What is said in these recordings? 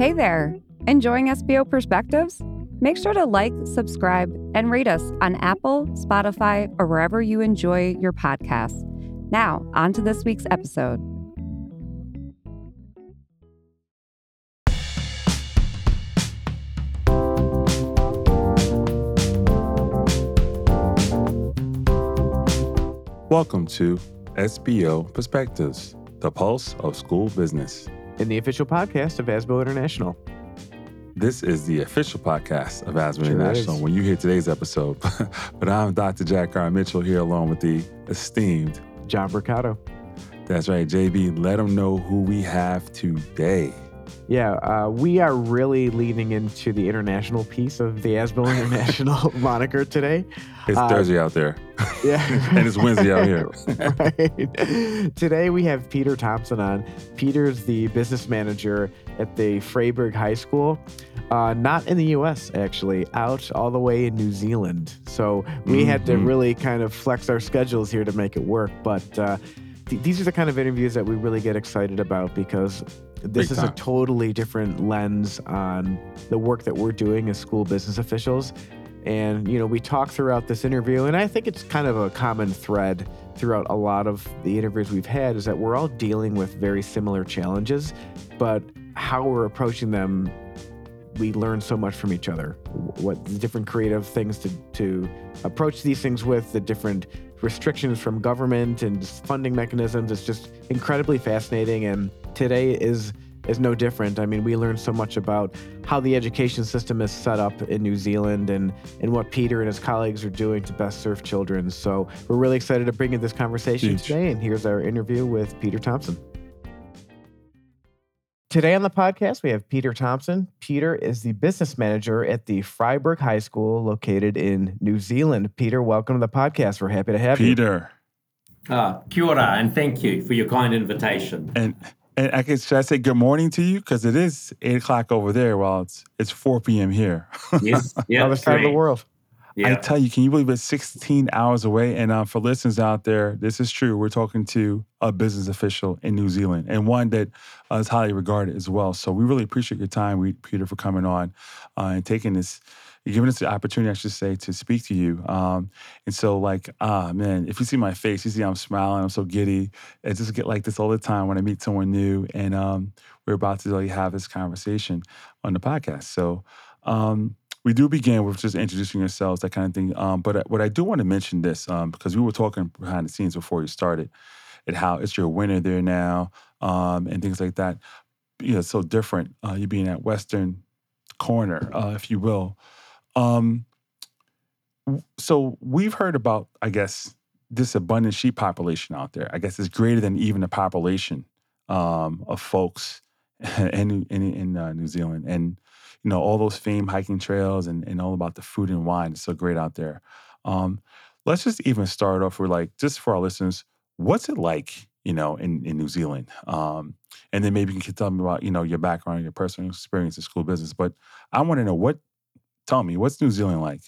Hey there! Enjoying SBO Perspectives? Make sure to like, subscribe, and rate us on Apple, Spotify, or wherever you enjoy your podcasts. Now, on to this week's episode. Welcome to SBO Perspectives, the pulse of school business. In the official podcast of ASBO International. This is the official podcast of ASBO Sure International is. when you hear today's episode. but I'm Dr. Jack R. Mitchell here along with the esteemed. John Mercado. That's right, JB. Let them know who we have today. Yeah, uh, we are really leaning into the international piece of the ASBO International moniker today. It's Uh, Thursday out there, Yeah. and it's Wednesday out here. right. Today we have Peter Thompson on. Peter's the business manager at the Freyberg High School, uh, not in the US, actually, out all the way in New Zealand. So we had to Mhm. really kind of flex our schedules here to make it work. But uh, th- these are the kind of interviews that we really get excited about because this Big is a totally different lens on the work that we're doing as school business officials. And, you know, we talk throughout this interview, and I think it's kind of a common thread throughout a lot of the interviews we've had is that we're all dealing with very similar challenges, but how we're approaching them, we learn so much from each other. What the different creative things to, to approach these things with, the different restrictions from government and funding mechanisms. It's just incredibly fascinating. And today is is no different. I mean, we learned so much about how the education system is set up in New Zealand and and what Peter and his colleagues are doing to best serve children. So we're really excited to bring you this conversation Huge. today. And here's our interview with Peter Thompson. Today on the podcast, we have Peter Thompson. Peter is the business manager at the Freyberg High School located in New Zealand. Peter, welcome to the podcast. We're happy to have you. Peter. Ah, kia ora, and thank you for your kind invitation. And and I guess should I say good morning to you because it is eight o'clock over there while it's it's four p.m. here. Yes, yeah, Other side of the correct. world. I tell you, can you believe it's 16 hours away? And uh, for listeners out there, this is true. We're talking to a business official in New Zealand and one that uh, is highly regarded as well. So we really appreciate your time, we, Peter, for coming on uh, and taking this, giving us the opportunity, I should say, to speak to you. Um, and so, like, ah, man, if you see my face, you see I'm smiling, I'm so giddy. I just get like this all the time when I meet someone new. And um, we're about to really have this conversation on the podcast. So, um, we do begin with just introducing yourselves, that kind of thing. Um, but what I do want to mention this um, because we were talking behind the scenes before you started, and how it's your winter there now, um, and things like that. You know, so different. Uh, you being at Western Corner, uh, if you will. Um, so we've heard about, I guess, this abundant sheep population out there. I guess it's greater than even the population um, of folks in in, in uh, New Zealand, and you know all those famed hiking trails and, and all about the food and wine. It's so great out there. Um, let's just even start off with like just for our listeners, what's it like, you know, in, in New Zealand? Um, and then maybe you can tell me about, you know, your background, your personal experience in school business. But I want to know what tell me, what's New Zealand like?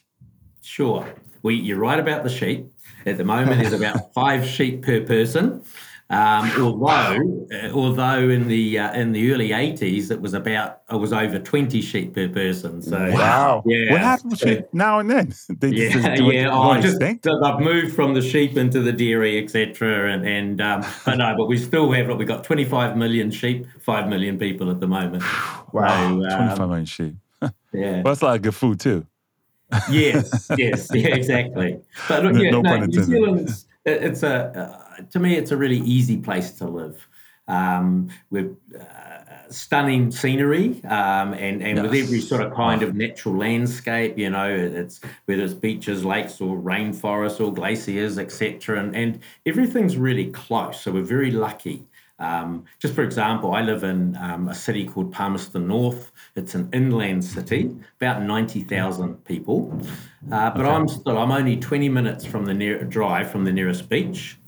sure. Well, you're right about the sheep. At the moment, there's about five sheep per person. Um, although, uh, although in the uh, in the early '80s, it was about it was over 20 sheep per person. So Wow. yeah. What happens between now and then? They Yeah, just do it- yeah. Oh, just? I've moved from the sheep into the dairy, etc. And and um, but no, but we still have we've got 25 million sheep, five million people at the moment. Wow. So, um, million sheep. Yeah. Well, that's a lot of good food too. yes, yes, yeah, exactly. But look, No- yeah, no no, New. Zealand's it- it's a uh, to me it's a really easy place to live. Um, with uh, stunning scenery um, and and with every sort of kind of natural landscape, you know, it's whether it's beaches, lakes, or rainforests, or glaciers, etc. And and everything's really close. So we're very lucky. Um, just for example, I live in um, a city called Palmerston North. It's an inland city, about ninety thousand people, uh, but I'm still I'm only twenty minutes from the near drive from the nearest beach.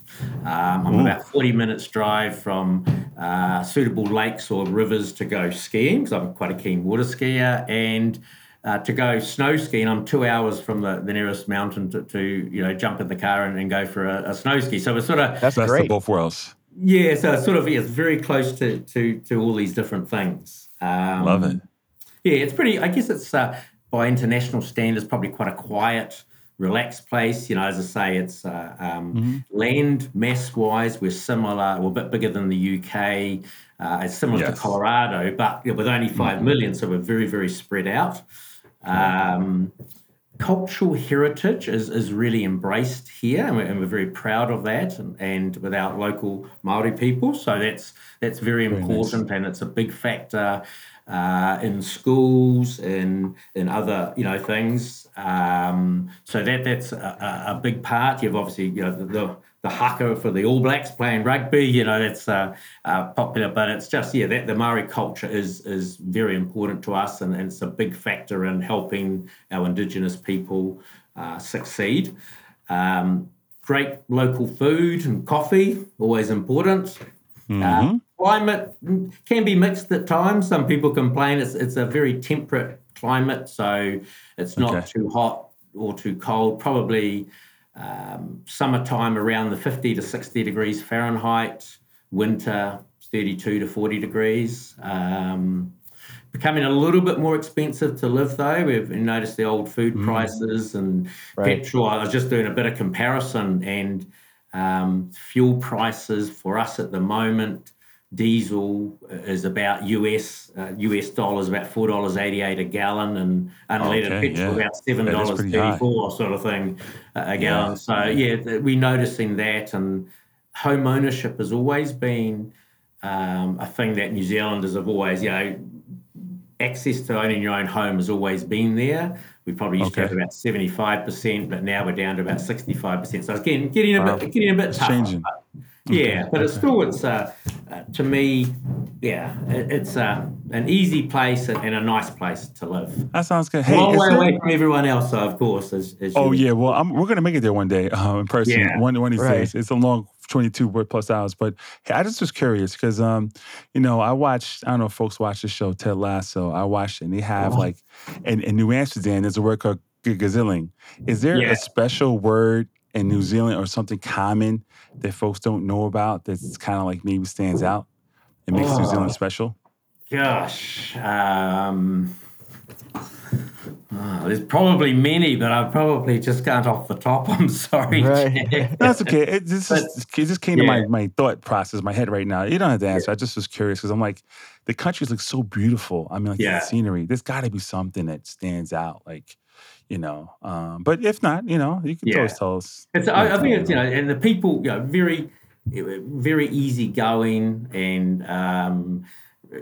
Um, I'm about forty minutes drive from uh, suitable lakes or rivers to go skiing because I'm quite a keen water skier and. Uh, to go snow skiing, I'm two hours from the, the nearest mountain to, to you know jump in the car and, and go for a, a snow ski. So it's sort of That's Best great. of both worlds. Yeah, so it's sort of it's very close to to to all these different things. Um, Love it. Yeah, it's pretty. I guess it's uh, by international standards probably quite a quiet, relaxed place. You know, as I say, it's uh, um, Mm-hmm. land mass wise, we're similar. We're a bit bigger than the UK. Uh, it's similar Yes. Mm-hmm. to Colorado, but with only five million, so we're very, very spread out. Um, cultural heritage is, is really embraced here, and we're, and we're very proud of that, and, and with our local Maori people. So that's that's very, nice. important, and it's a big factor uh, in schools and in other you know things. Um, so that that's a, a a big part. You've obviously you know the, the the haka for the All Blacks playing rugby. You know that's uh, uh, popular, but it's just yeah that the Maori culture is is very important to us, and, and it's a big factor in helping our Indigenous people uh, succeed. Um, great local food and coffee, always important. Uh, climate mm, can be mixed at times. Some people complain it's it's a very temperate climate, so it's not Okay. too hot or too cold. Probably um, summertime around the 50 to 60 degrees Fahrenheit, winter 32 to 40 degrees. Um, becoming a little bit more expensive to live though. We've noticed the old food prices and Right. petrol. I was just doing a bit of comparison and um, fuel prices for us at the moment. Diesel is about US uh, US dollars about four dollars eighty eight a gallon, and unleaded Okay, petrol yeah. about seven dollars thirty four sort of thing a a gallon. Yeah, So yeah, th- we're noticing that, and home ownership has always been um, a thing that New Zealanders have always, you know, access to owning your own home has always been there. We probably used to have about seventy five percent, but now we're down to about sixty five percent. So again, getting a Wow. bit, getting a bit It's tougher. changing. but- yeah, but it's still it's uh, uh, to me, yeah, it, it's uh, an easy place and, and a nice place to live. That sounds good. Hey, Long way there- away from everyone else, though, of course. As, as Oh you- yeah, well, I'm, we're gonna make it there one day uh, in person. Yeah. One one of these Right. days. It's a long 22 word plus hours, but hey, I just was curious because um, you know, I watched. I don't know if folks watch the show Ted Lasso. I watched it, and they have Oh. like in, in New Amsterdam. There's a word called g- gazilling. Is there Yeah. a special word in New Zealand or something common that folks don't know about that's kind of like maybe stands out and makes New Oh. Zealand special? Gosh, um, oh, there's probably many, but I probably just can't off the top. I'm sorry. Right. That's okay. It just, But- it just came to my, my thought process, my head right now. You don't have to answer. I just was curious because I'm like, the countries look so beautiful. I mean, like Yeah. the scenery. There's got to be something that stands out, like, you know. Um, but if not, you know, you can Yeah. always tell us. It's, I, I think it's you know, and the people, you know, very, very easygoing and um,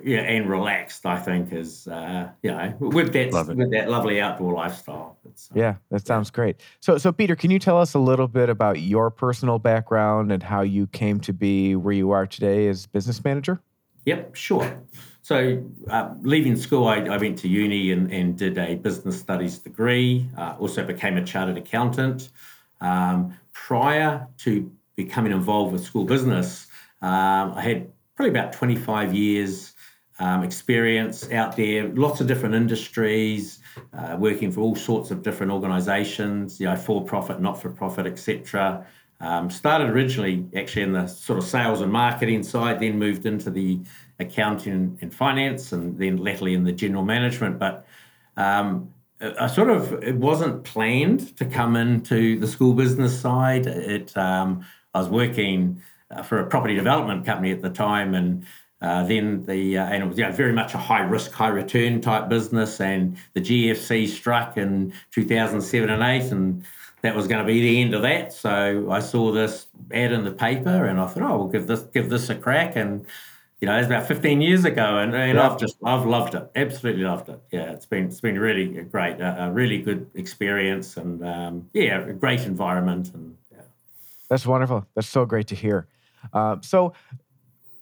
yeah, and relaxed. I think is uh, you know with that with that lovely outdoor lifestyle. Uh, Yeah, that sounds great. So, so Peter, can you tell us a little bit about your personal background and how you came to be where you are today as business manager? Yep, sure. So, uh, leaving school, I, I went to uni and, and did a business studies degree. Uh, also became a chartered accountant. Um, prior to becoming involved with school business, um, I had probably about 25 years um, experience out there, lots of different industries, uh, working for all sorts of different organisations, you know, for profit, not for profit, etc. Um, started originally actually in the sort of sales and marketing side, then moved into the accounting and finance, and then latterly in the general management. But um, I sort of it wasn't planned to come into the school business side. It um, I was working uh, for a property development company at the time, and uh, then the uh, and it was you know, very much a high risk, high return type business. And the GFC struck in 2007 and eight, and that was going to be the end of that. So I saw this ad in the paper, and I thought, oh, we'll give this give this a crack. And you know, it's about 15 years ago, and, and Yeah. I've just I've loved it, absolutely loved it. Yeah, it's been it's been really great, a, a really good experience, and um, yeah, a great environment, and yeah. That's wonderful. That's so great to hear. Uh, so,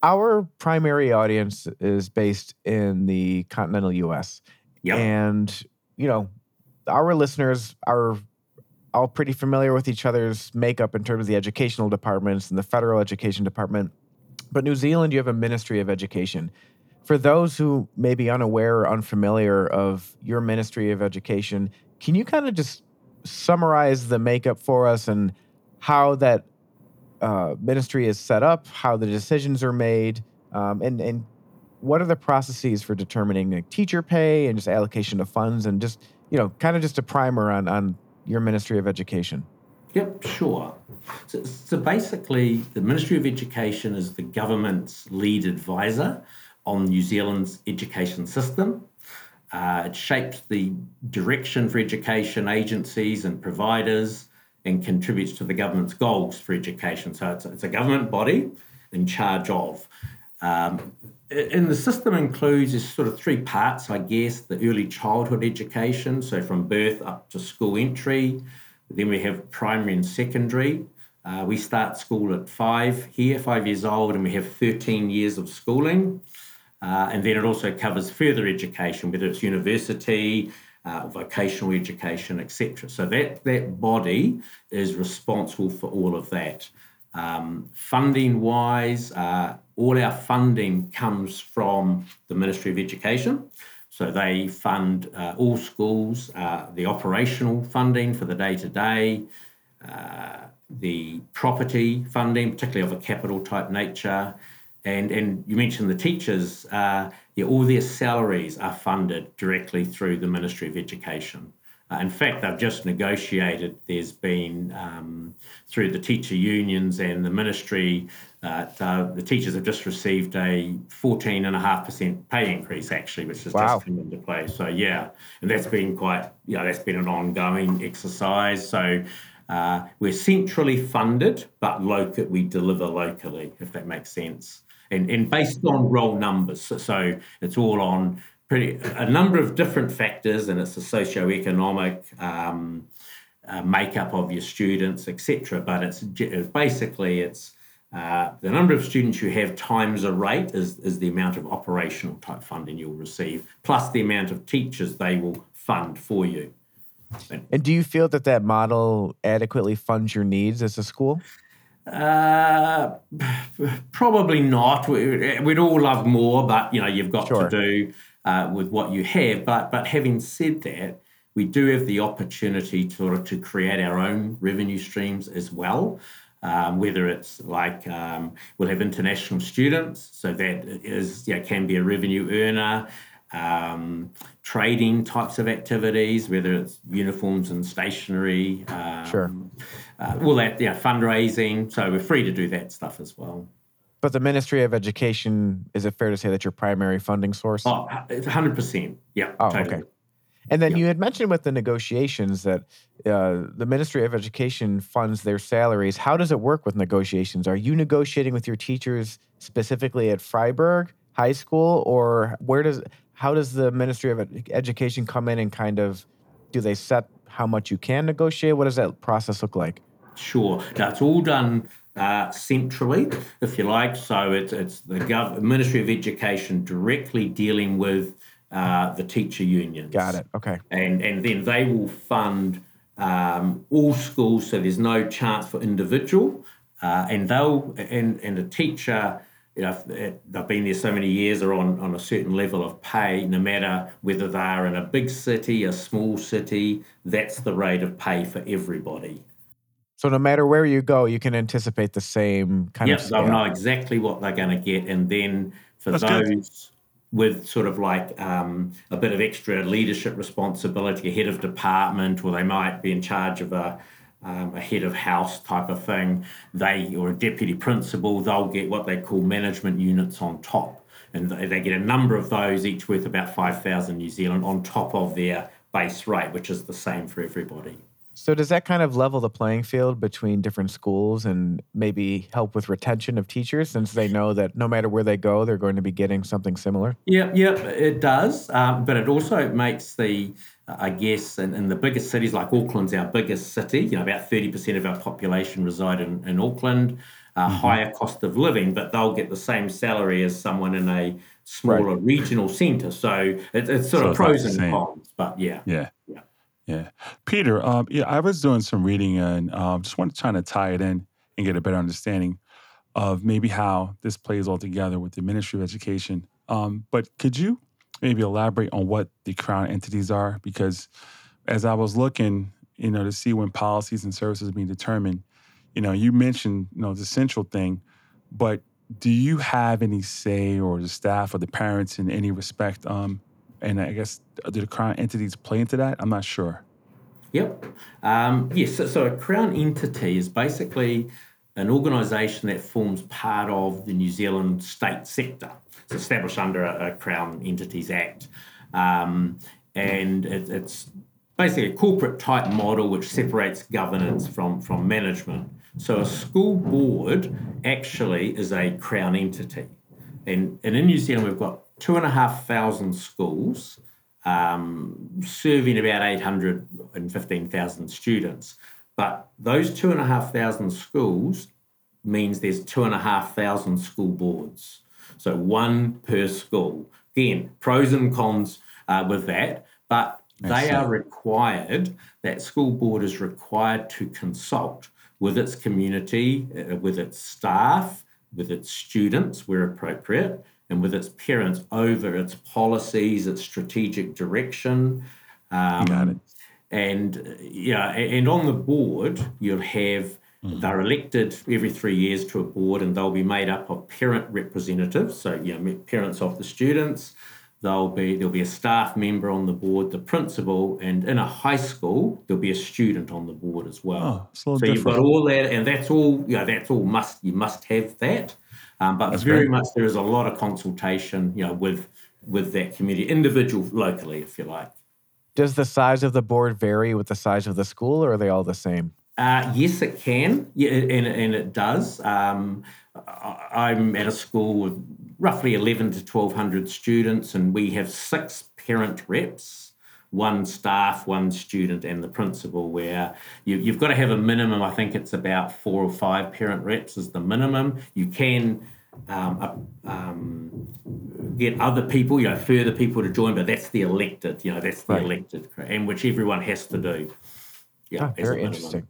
our primary audience is based in the continental U.S. Yep. and you know, our listeners are all pretty familiar with each other's makeup in terms of the educational departments and the federal education department. But New Zealand, you have a Ministry of Education. For those who may be unaware or unfamiliar of your Ministry of Education, can you kind of just summarize the makeup for us and how that uh, ministry is set up, how the decisions are made, um, and and what are the processes for determining like, teacher pay and just allocation of funds and just you know kind of just a primer on on your Ministry of Education? Yep, sure. So, so basically, the Ministry of Education is the government's lead advisor on New Zealand's education system. Uh, it shapes the direction for education agencies and providers and contributes to the government's goals for education. So it's, it's a government body in charge of. Um, and the system includes sort of three parts, I guess the early childhood education, so from birth up to school entry. Then we have primary and secondary. Uh, we start school at five here, five years old, and we have 13 years of schooling. Uh, and then it also covers further education, whether it's university, uh, vocational education, etc. So that, that body is responsible for all of that. Um, funding wise, uh, all our funding comes from the Ministry of Education. So they fund uh, all schools, uh, the operational funding for the day to day, the property funding, particularly of a capital type nature. And, and you mentioned the teachers, uh, yeah, all their salaries are funded directly through the Ministry of Education. Uh, in fact, they've just negotiated, there's been um, through the teacher unions and the ministry, uh, the teachers have just received a 14.5% pay increase, actually, which has wow. just come into play. So, yeah, and that's been quite, you know, that's been an ongoing exercise. So, uh, we're centrally funded, but local, we deliver locally, if that makes sense. And, and based on roll numbers. So, so it's all on pretty a number of different factors, and it's the socio-economic um, uh, makeup of your students, etc. But it's basically it's uh, the number of students you have times a rate is, is the amount of operational type funding you'll receive, plus the amount of teachers they will fund for you. And do you feel that that model adequately funds your needs as a school? Uh, probably not. We'd all love more, but you know you've got sure. to do uh, with what you have. But but having said that, we do have the opportunity to to create our own revenue streams as well. Um, whether it's like um, we'll have international students, so that is yeah can be a revenue earner. Um, trading types of activities, whether it's uniforms and stationery, um, sure, uh, all that, yeah, fundraising. So we're free to do that stuff as well. But the Ministry of Education, is it fair to say that your primary funding source? Oh, 100%. Yeah. Oh, totally. okay. And then you had mentioned with the negotiations that uh, the Ministry of Education funds their salaries. How does it work with negotiations? Are you negotiating with your teachers specifically at Freyberg High School, or where does how does the Ministry of Education come in and kind of do they set how much you can negotiate? What does that process look like? Sure, that's all done uh, centrally, if you like. So it's, it's the Gov- Ministry of Education directly dealing with uh, the teacher unions. Got it. Okay. And and then they will fund um, all schools, so there's no chance for individual. Uh, and they'll and and a teacher, you know, they've been there so many years, are on on a certain level of pay, no matter whether they're in a big city, a small city. That's the rate of pay for everybody. So no matter where you go, you can anticipate the same kind yep, of. Yes, they'll know exactly what they're going to get, and then for That's those good. With sort of like um, a bit of extra leadership responsibility, a head of department, or they might be in charge of a um, a head of house type of thing, they or a deputy principal, they'll get what they call management units on top, and they get a number of those, each worth about five thousand New Zealand on top of their base rate, which is the same for everybody. So does that kind of level the playing field between different schools and maybe help with retention of teachers since they know that no matter where they go, they're going to be getting something similar? Yeah, yeah, it does. Um, but it also makes the, I guess, in, in, the biggest cities like Auckland's our biggest city, you know, about 30% of our population reside in, in Auckland, uh, mm-hmm. higher cost of living, but they'll get the same salary as someone in a smaller right. regional centre. So it, it's sort so of pros and cons, but yeah. Yeah. Yeah. Peter. Um, yeah, I was doing some reading and um, just wanted trying to tie it in and get a better understanding of maybe how this plays all together with the Ministry of Education. Um, but could you maybe elaborate on what the crown entities are? Because as I was looking, you know, to see when policies and services are being determined, you know, you mentioned, you know, the central thing, but do you have any say or the staff or the parents in any respect? Um, and I guess do the crown entities play into that? I'm not sure. Yep. Um, yes. So, so, a crown entity is basically an organisation that forms part of the New Zealand state sector. It's established under a, a Crown Entities Act, um, and it, it's basically a corporate type model which separates governance from from management. So a school board actually is a Crown entity, and, and in New Zealand we've got two and a half thousand schools um, serving about 815,000 students. But those two and a half thousand schools means there's two and a half thousand school boards. So one per school. Again, pros and cons uh, with that, but they are required, that school board is required to consult with its community, uh, with its staff, with its students where appropriate, and with its parents over its policies, its strategic direction. Um, Got it. And yeah, and on the board you'll have mm. they're elected every three years to a board, and they'll be made up of parent representatives, so you know parents of the students. There'll be there'll be a staff member on the board, the principal, and in a high school there'll be a student on the board as well. Oh, so different. you've got all that, and that's all. Yeah, you know, that's all must you must have that. Um, but That's very great. much there is a lot of consultation, you know, with with that community, individual locally, if you like. Does the size of the board vary with the size of the school, or are they all the same? Uh, yes, it can. Yeah, and, and it does. Um, I'm at a school with roughly 11 to 1,200 students, and we have six parent reps one staff, one student, and the principal, where you, have got to have a minimum. I think it's about four or five parent reps is the minimum. You can um, um, get other people, you know, further people to join, but that's the elected, you know, that's the right. elected, and which everyone has to do. Yeah, oh, very interesting.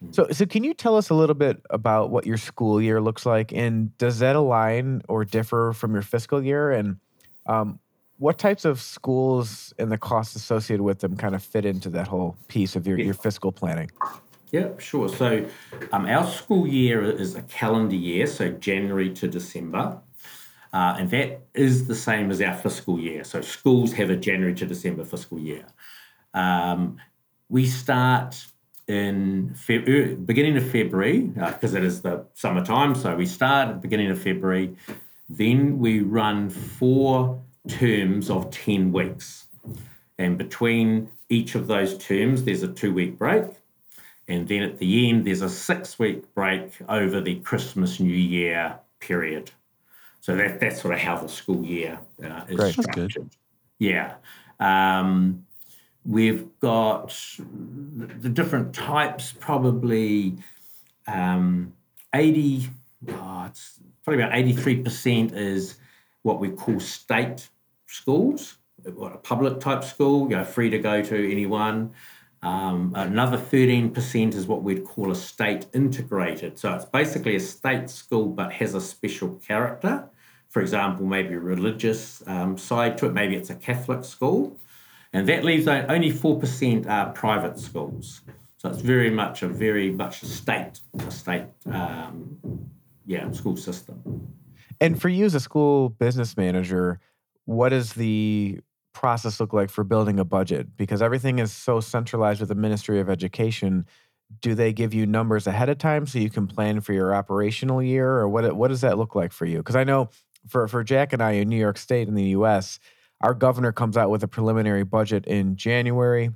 Hmm. So, so can you tell us a little bit about what your school year looks like, and does that align or differ from your fiscal year? And um, what types of schools and the costs associated with them kind of fit into that whole piece of your, yeah. your fiscal planning? Yeah, sure. So um, our school year is a calendar year, so January to December. Uh, and that is the same as our fiscal year. So schools have a January to December fiscal year. Um, we start in Feb- beginning of February because uh, it is the summertime. So we start at the beginning of February. Then we run four terms of 10 weeks. And between each of those terms, there's a two week break. And then at the end, there's a six week break over the Christmas New Year period. So that, that's sort of how the school year uh, is Great. structured. Yeah. Um, we've got the different types, probably um, 80, oh, it's probably about 83% is what we call state schools, a public type school, you know, free to go to anyone. Um, another 13% is what we'd call a state integrated. So it's basically a state school but has a special character. For example, maybe a religious um, side to it, maybe it's a Catholic school. And that leaves only 4% are private schools. So it's very much a very much a state, a state, um, yeah, school system. And for you as a school business manager, what does the process look like for building a budget? Because everything is so centralized with the Ministry of Education. Do they give you numbers ahead of time so you can plan for your operational year, or what? What does that look like for you? Because I know for for Jack and I in New York State in the U.S., our governor comes out with a preliminary budget in January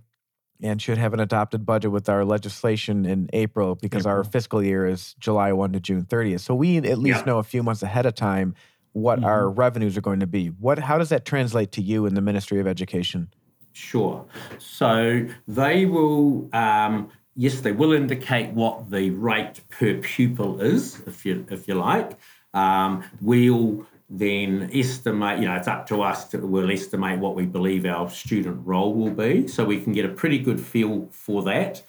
and should have an adopted budget with our legislation in April because April. our fiscal year is July 1 to June 30th. So we at least yeah. know a few months ahead of time what mm-hmm. our revenues are going to be. What how does that translate to you in the Ministry of Education? Sure. So they will um, yes, they will indicate what the rate per pupil is, if you if you like. Um, we'll then estimate, you know, it's up to us to we'll estimate what we believe our student roll will be. So we can get a pretty good feel for that.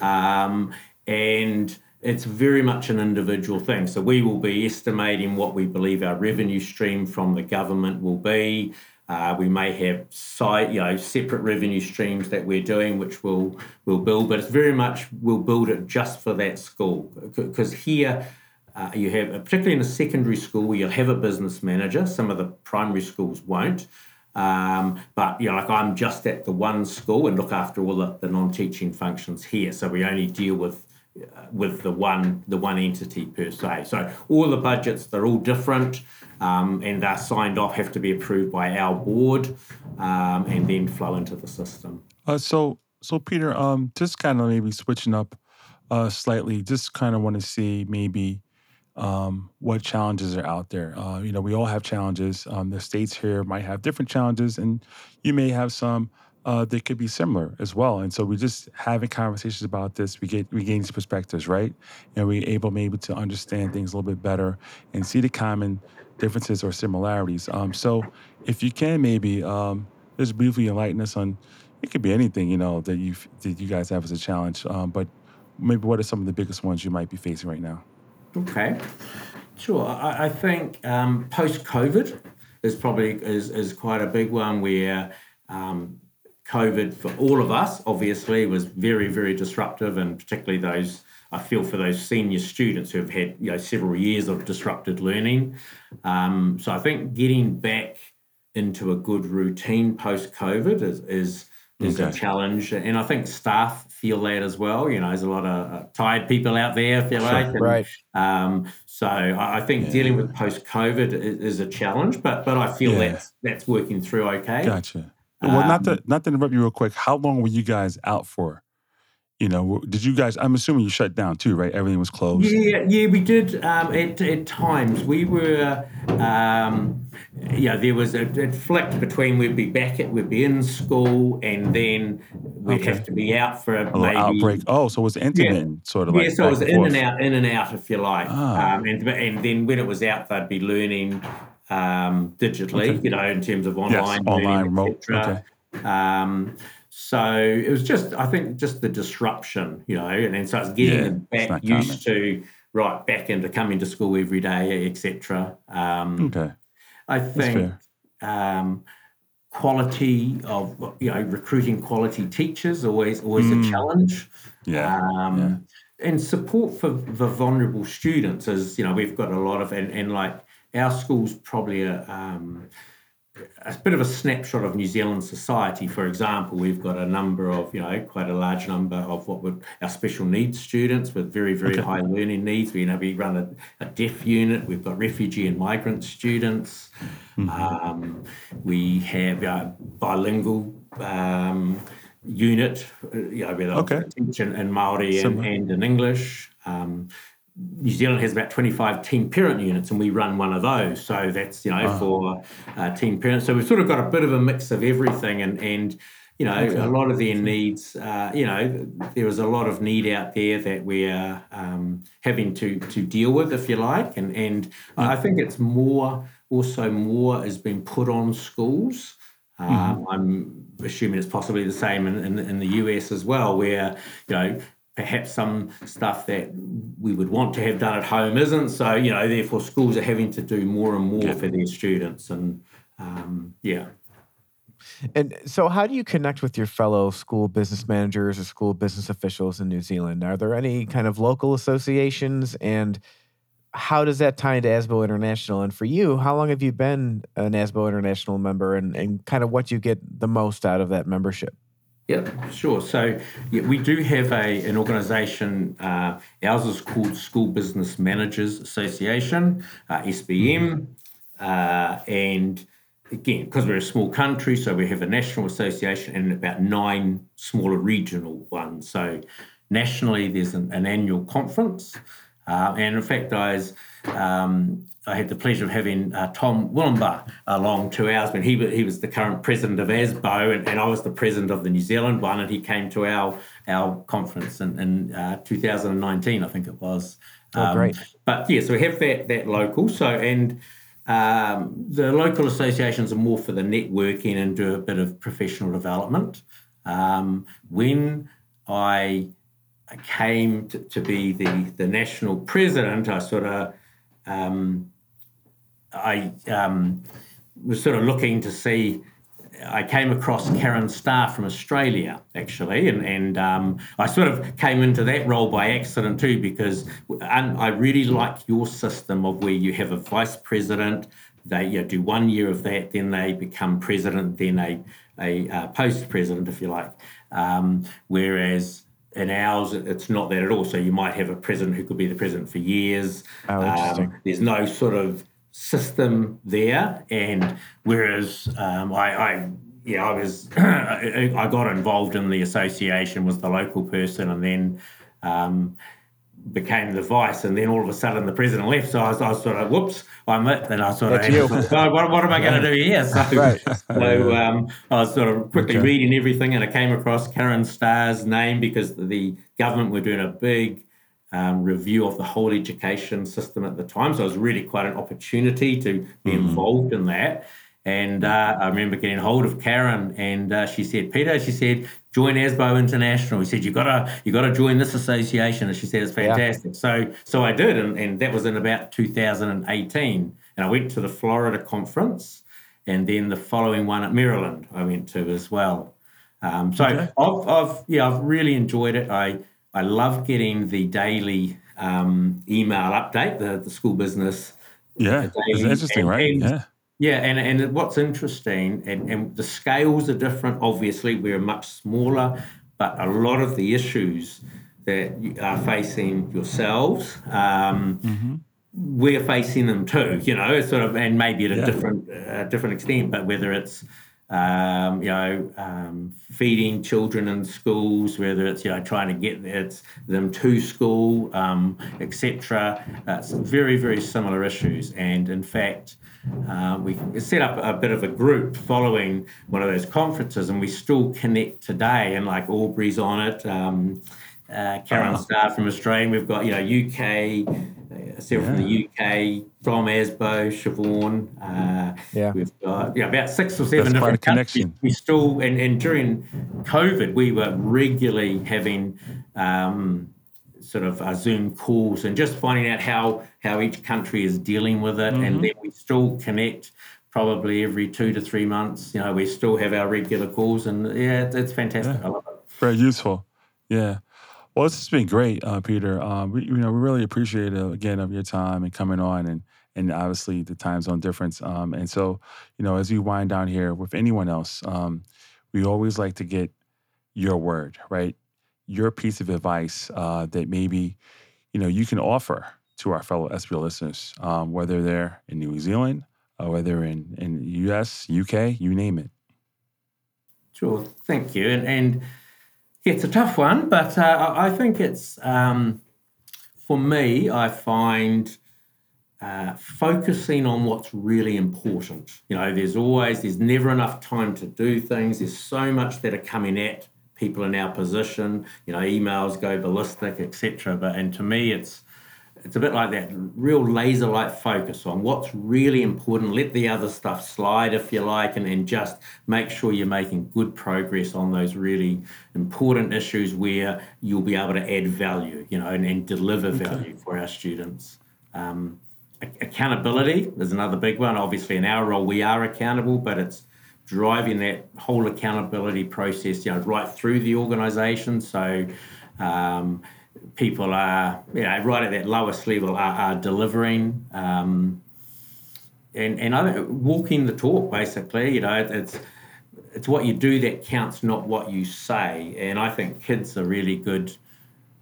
Um, and it's very much an individual thing. So we will be estimating what we believe our revenue stream from the government will be. Uh, we may have you know, separate revenue streams that we're doing, which we'll we'll build, but it's very much we'll build it just for that school because here uh, you have, particularly in a secondary school, where you'll have a business manager. Some of the primary schools won't. Um, but you know, like I'm just at the one school and look after all the, the non-teaching functions here. So we only deal with with the one the one entity per se. So all the budgets they're all different, um, and they're signed off, have to be approved by our board, um, and then flow into the system. Uh, so so Peter, um, just kind of maybe switching up uh, slightly, just kind of want to see maybe um, what challenges are out there. Uh, you know, we all have challenges. Um, the states here might have different challenges, and you may have some uh, that could be similar as well. And so we're just having conversations about this, we get we gain these perspectives, right? And we're able maybe to understand things a little bit better and see the common differences or similarities. Um, so if you can maybe um, just briefly enlighten us on it could be anything, you know, that you that you guys have as a challenge. Um, but maybe what are some of the biggest ones you might be facing right now? Okay, sure. I, I think um, post COVID is probably is, is quite a big one where um, COVID for all of us obviously was very very disruptive, and particularly those I feel for those senior students who have had you know several years of disrupted learning. Um, so I think getting back into a good routine post COVID is is is okay. a challenge, and I think staff feel that as well. You know, there's a lot of uh, tired people out there, feel like, and, right? Um, so I, I think yeah. dealing with post COVID is, is, a challenge, but but I feel yeah. that's that's working through okay. Gotcha. Well, um, not to not to interrupt you real quick. How long were you guys out for? you know, did you guys? I'm assuming you shut down too, right? Everything was closed. Yeah, yeah, we did. Um, at, at times, we were, um, yeah, there was a, it flicked between we'd be back at, we'd be in school, and then we'd okay. have to be out for a, a maybe, outbreak. Oh, so it was intermittent, yeah. sort of. Yeah, like so it was in and out, in and out, if you like. Ah. Um, and and then when it was out, they'd be learning um, digitally, okay. you know, in terms of online, yes, online, remote. Okay. Um, so it was just, I think, just the disruption, you know, and then so it's getting yeah, them back used to right back into coming to school every day, etc. Um, okay, I think um, quality of you know recruiting quality teachers always always mm. a challenge. Yeah. Um, yeah. And support for the vulnerable students is, you know, we've got a lot of, and, and like our school's probably a, um, a bit of a snapshot of New Zealand society. For example, we've got a number of, you know, quite a large number of what would our special needs students with very, very okay. high learning needs. We, you know, we run a, a, deaf unit. We've got refugee and migrant students. Mm-hmm. Um, we have a bilingual um, unit, uh, you know, with okay. in Maori and, and, in English. Um, New Zealand has about 25 teen parent units, and we run one of those. So that's you know oh. for uh, teen parents. So we've sort of got a bit of a mix of everything, and and you know okay. a lot of their needs. Uh, you know there is a lot of need out there that we're um, having to to deal with, if you like, and and I think it's more also more has been put on schools. mm-hmm. Um, I'm assuming it's possibly the same in, in, in, the US as well, where you know perhaps some stuff that we would want to have done at home isn't. So, you know, therefore schools are having to do more and more yeah. for their students. And um, yeah. And so, how do you connect with your fellow school business managers or school business officials in New Zealand? Are there any kind of local associations? And how does that tie into ASBO International? And for you, how long have you been an ASBO International member and, and kind of what you get the most out of that membership? Yeah, sure. So yeah, we do have a an organisation. Uh, ours is called School Business Managers Association, uh, SBM, uh, and again, because we're a small country, so we have a national association and about nine smaller regional ones. So nationally, there's an, an annual conference, uh, and in fact, I was um, I had the pleasure of having uh, Tom Wohlleber along to ours when he, he was the current president of ASBO and, and, I was the president of the New Zealand one and he came to our our conference in, in uh, 2019 I think it was. Um, oh, great. But yeah, so we have that that local. So and um, the local associations are more for the networking and do a bit of professional development. Um, when I came to, to, be the the national president, I sort of um, I um, was sort of looking to see I came across Karen Starr from Australia, actually, and and um, I sort of came into that role by accident too, because I really like your system of where you have a vice president, they you know, do one year of that, then they become president, then a a uh, post president, if you like. Um, whereas in ours, it's not that at all. So you might have a president who could be the president for years. Oh, um, there's no sort of system there, and whereas um, I, I yeah, I was I got involved in the association, was the local person, and then um, became the vice, and then all of a sudden the president left. So I was, I was sort of whoops, I'm it. And I sort That's of you. what, what am I going to do here? So, Right. so um, I was sort of quickly Okay. reading everything, and I came across Karen Starr's name because the government were doing a big um, review of the whole education system at the time. So it was really quite an opportunity to be involved in that. And uh, I remember getting hold of Karen, and uh, she said, "Peter," she said, "join ASBO International." He said, "You gotta, you gotta join this association." And she said, "It's Yeah. fantastic." So, so I did, and, and that was in about 2018. And I went to the Florida conference, and then the following one at Maryland, I went to as well. Um, so Okay. I've, I've, yeah, I've really enjoyed it. I, I love getting the daily um, email update, the, the school business. Yeah, daily, it's interesting, and- right? and- yeah, Yeah, and, and what's interesting, and, and the scales are different. Obviously, we're much smaller, but a lot of the issues that you are facing yourselves, um, we're facing them too. You know, sort of, and maybe at a Yeah. different uh, different extent. But whether it's um, you know, um, feeding children in schools, whether it's you know trying to get it's them to school, um, etc. Uh, some very very similar issues, and in fact, uh, we set up a bit of a group following one of those conferences, and we still connect today. And like Aubrey's on it, um, uh, Karen Uh-huh. Starr from Australia. We've got you know UK, several from the UK, from ASBO, Siobhan. Uh, Yeah. We've got yeah, about six or seven That's different countries. We still and, and during COVID, we were regularly having um, sort of uh, Zoom calls and just finding out how how each country is dealing with it, Mm-hmm. and then we still connect. Probably every two to three months, you know, we still have our regular calls, and yeah, it's, fantastic. I love it. very useful. Yeah. Well, this has been great, uh, Peter. Um, we, you know, we really appreciate uh, again of your time and coming on, and and obviously the time zone difference. Um, and so, you know, as we wind down here with anyone else, um, we always like to get your word, right? Your piece of advice uh, that maybe you know you can offer to our fellow SBO listeners, um, whether they're in New Zealand, uh, whether in in U.S., UK, you name it. Sure, thank you. And, and it's a tough one, but uh, I think it's um, for me. I find uh, focusing on what's really important. You know, there's always there's never enough time to do things. There's so much that are coming at people in our position. You know, emails go ballistic, etc. But and to me, it's it's a bit like that real laser like focus on what's really important. Let the other stuff slide if you like, and, and just make sure you're making good progress on those really important issues where you'll be able to add value, you know, and, and deliver value for our students. Um, accountability is another big one. Obviously, in our role, we are accountable, but it's driving that whole accountability process, you know, right through the organisation. So um, people are, you know, right at that lowest level are, are delivering. Um, and and I walking the talk basically, you know, it's it's what you do that counts, not what you say. And I think kids are really good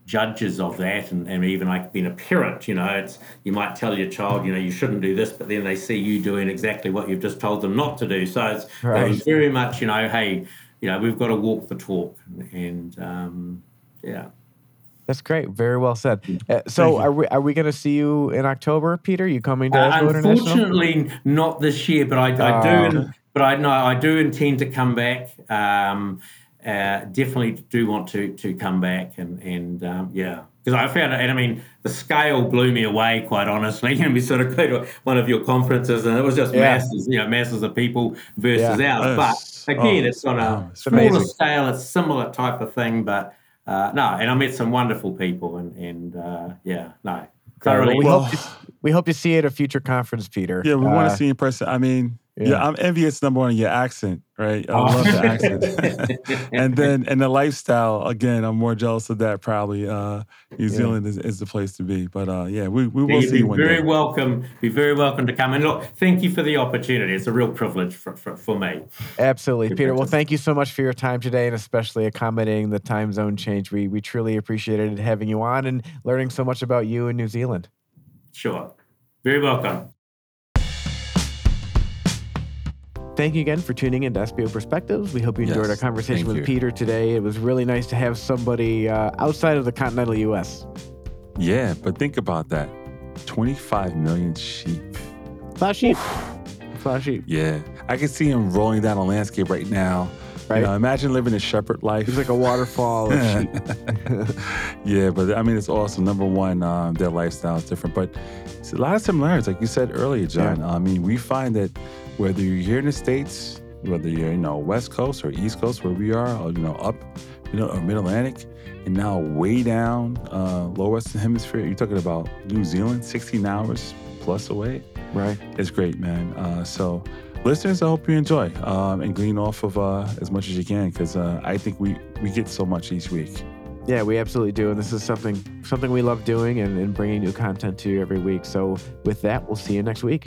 judges of that and, and even like being a parent you know it's you might tell your child you know you shouldn't do this but then they see you doing exactly what you've just told them not to do so it's, Right. very much you know hey you know we've got to walk the talk and um, yeah That's great. Very well said. Uh, so, are we are we going to see you in October, Peter? You coming to Uh, unfortunately, not this year, but I, I Oh. do. But I know I do intend to come back. Um, uh, definitely do want to to come back and and um, yeah, because I found it. And I mean, the scale blew me away. Quite honestly, you know, we sort of go to one of your conferences, and it was just Yeah. masses, you know, masses of people versus Yeah. ours. But again, Oh, it's on a it's smaller amazing. scale. a similar type of thing, but. Uh, no, and I met some wonderful people, and and uh, yeah, no, Great. Well, we, Well- hope to, we hope to see you at a future conference, Peter. Yeah, we want Uh, to see you in person. I mean, Yeah. I'm envious number one your accent, right? I love the accent. and then and the lifestyle, again, I'm more jealous of that probably. Uh New Zealand is, is the place to be. But uh yeah, we, we will You'd see be you one very day. welcome. Be very welcome to come. And look, thank you for the opportunity. It's a real privilege for, for, for me. Absolutely, Good Peter. Well, thank you so much for your time today, and especially accommodating the time zone change. We we truly appreciated having you on and learning so much about you in New Zealand. Sure. Very welcome. Thank you again for tuning in to SBO Perspectives. We hope you enjoyed Yes, our conversation with you. Peter today. It was really nice to have somebody uh, outside of the continental U.S. Yeah, but think about that. 25 million sheep. Flash sheep. Flash sheep. Yeah. I can see him rolling down a landscape right now. Right. You know, imagine living a shepherd life. He's like a waterfall of sheep. yeah, but I mean, it's awesome. Number one, um, their lifestyle is different, but it's a lot of similarities, like you said earlier, John. I mean, we find that whether you're here in the states, whether you're you know West Coast or East Coast, where we are, or you know up, you know, or Mid Atlantic, and now way down uh, lower Western Hemisphere, you're talking about New Zealand, 16 hours plus away. Right. It's great, man. Uh, so, listeners, I hope you enjoy um, and glean off of uh, as much as you can because uh, I think we we get so much each week. Yeah, we absolutely do, and this is something something we love doing and, and bringing new content to you every week. So, with that, we'll see you next week.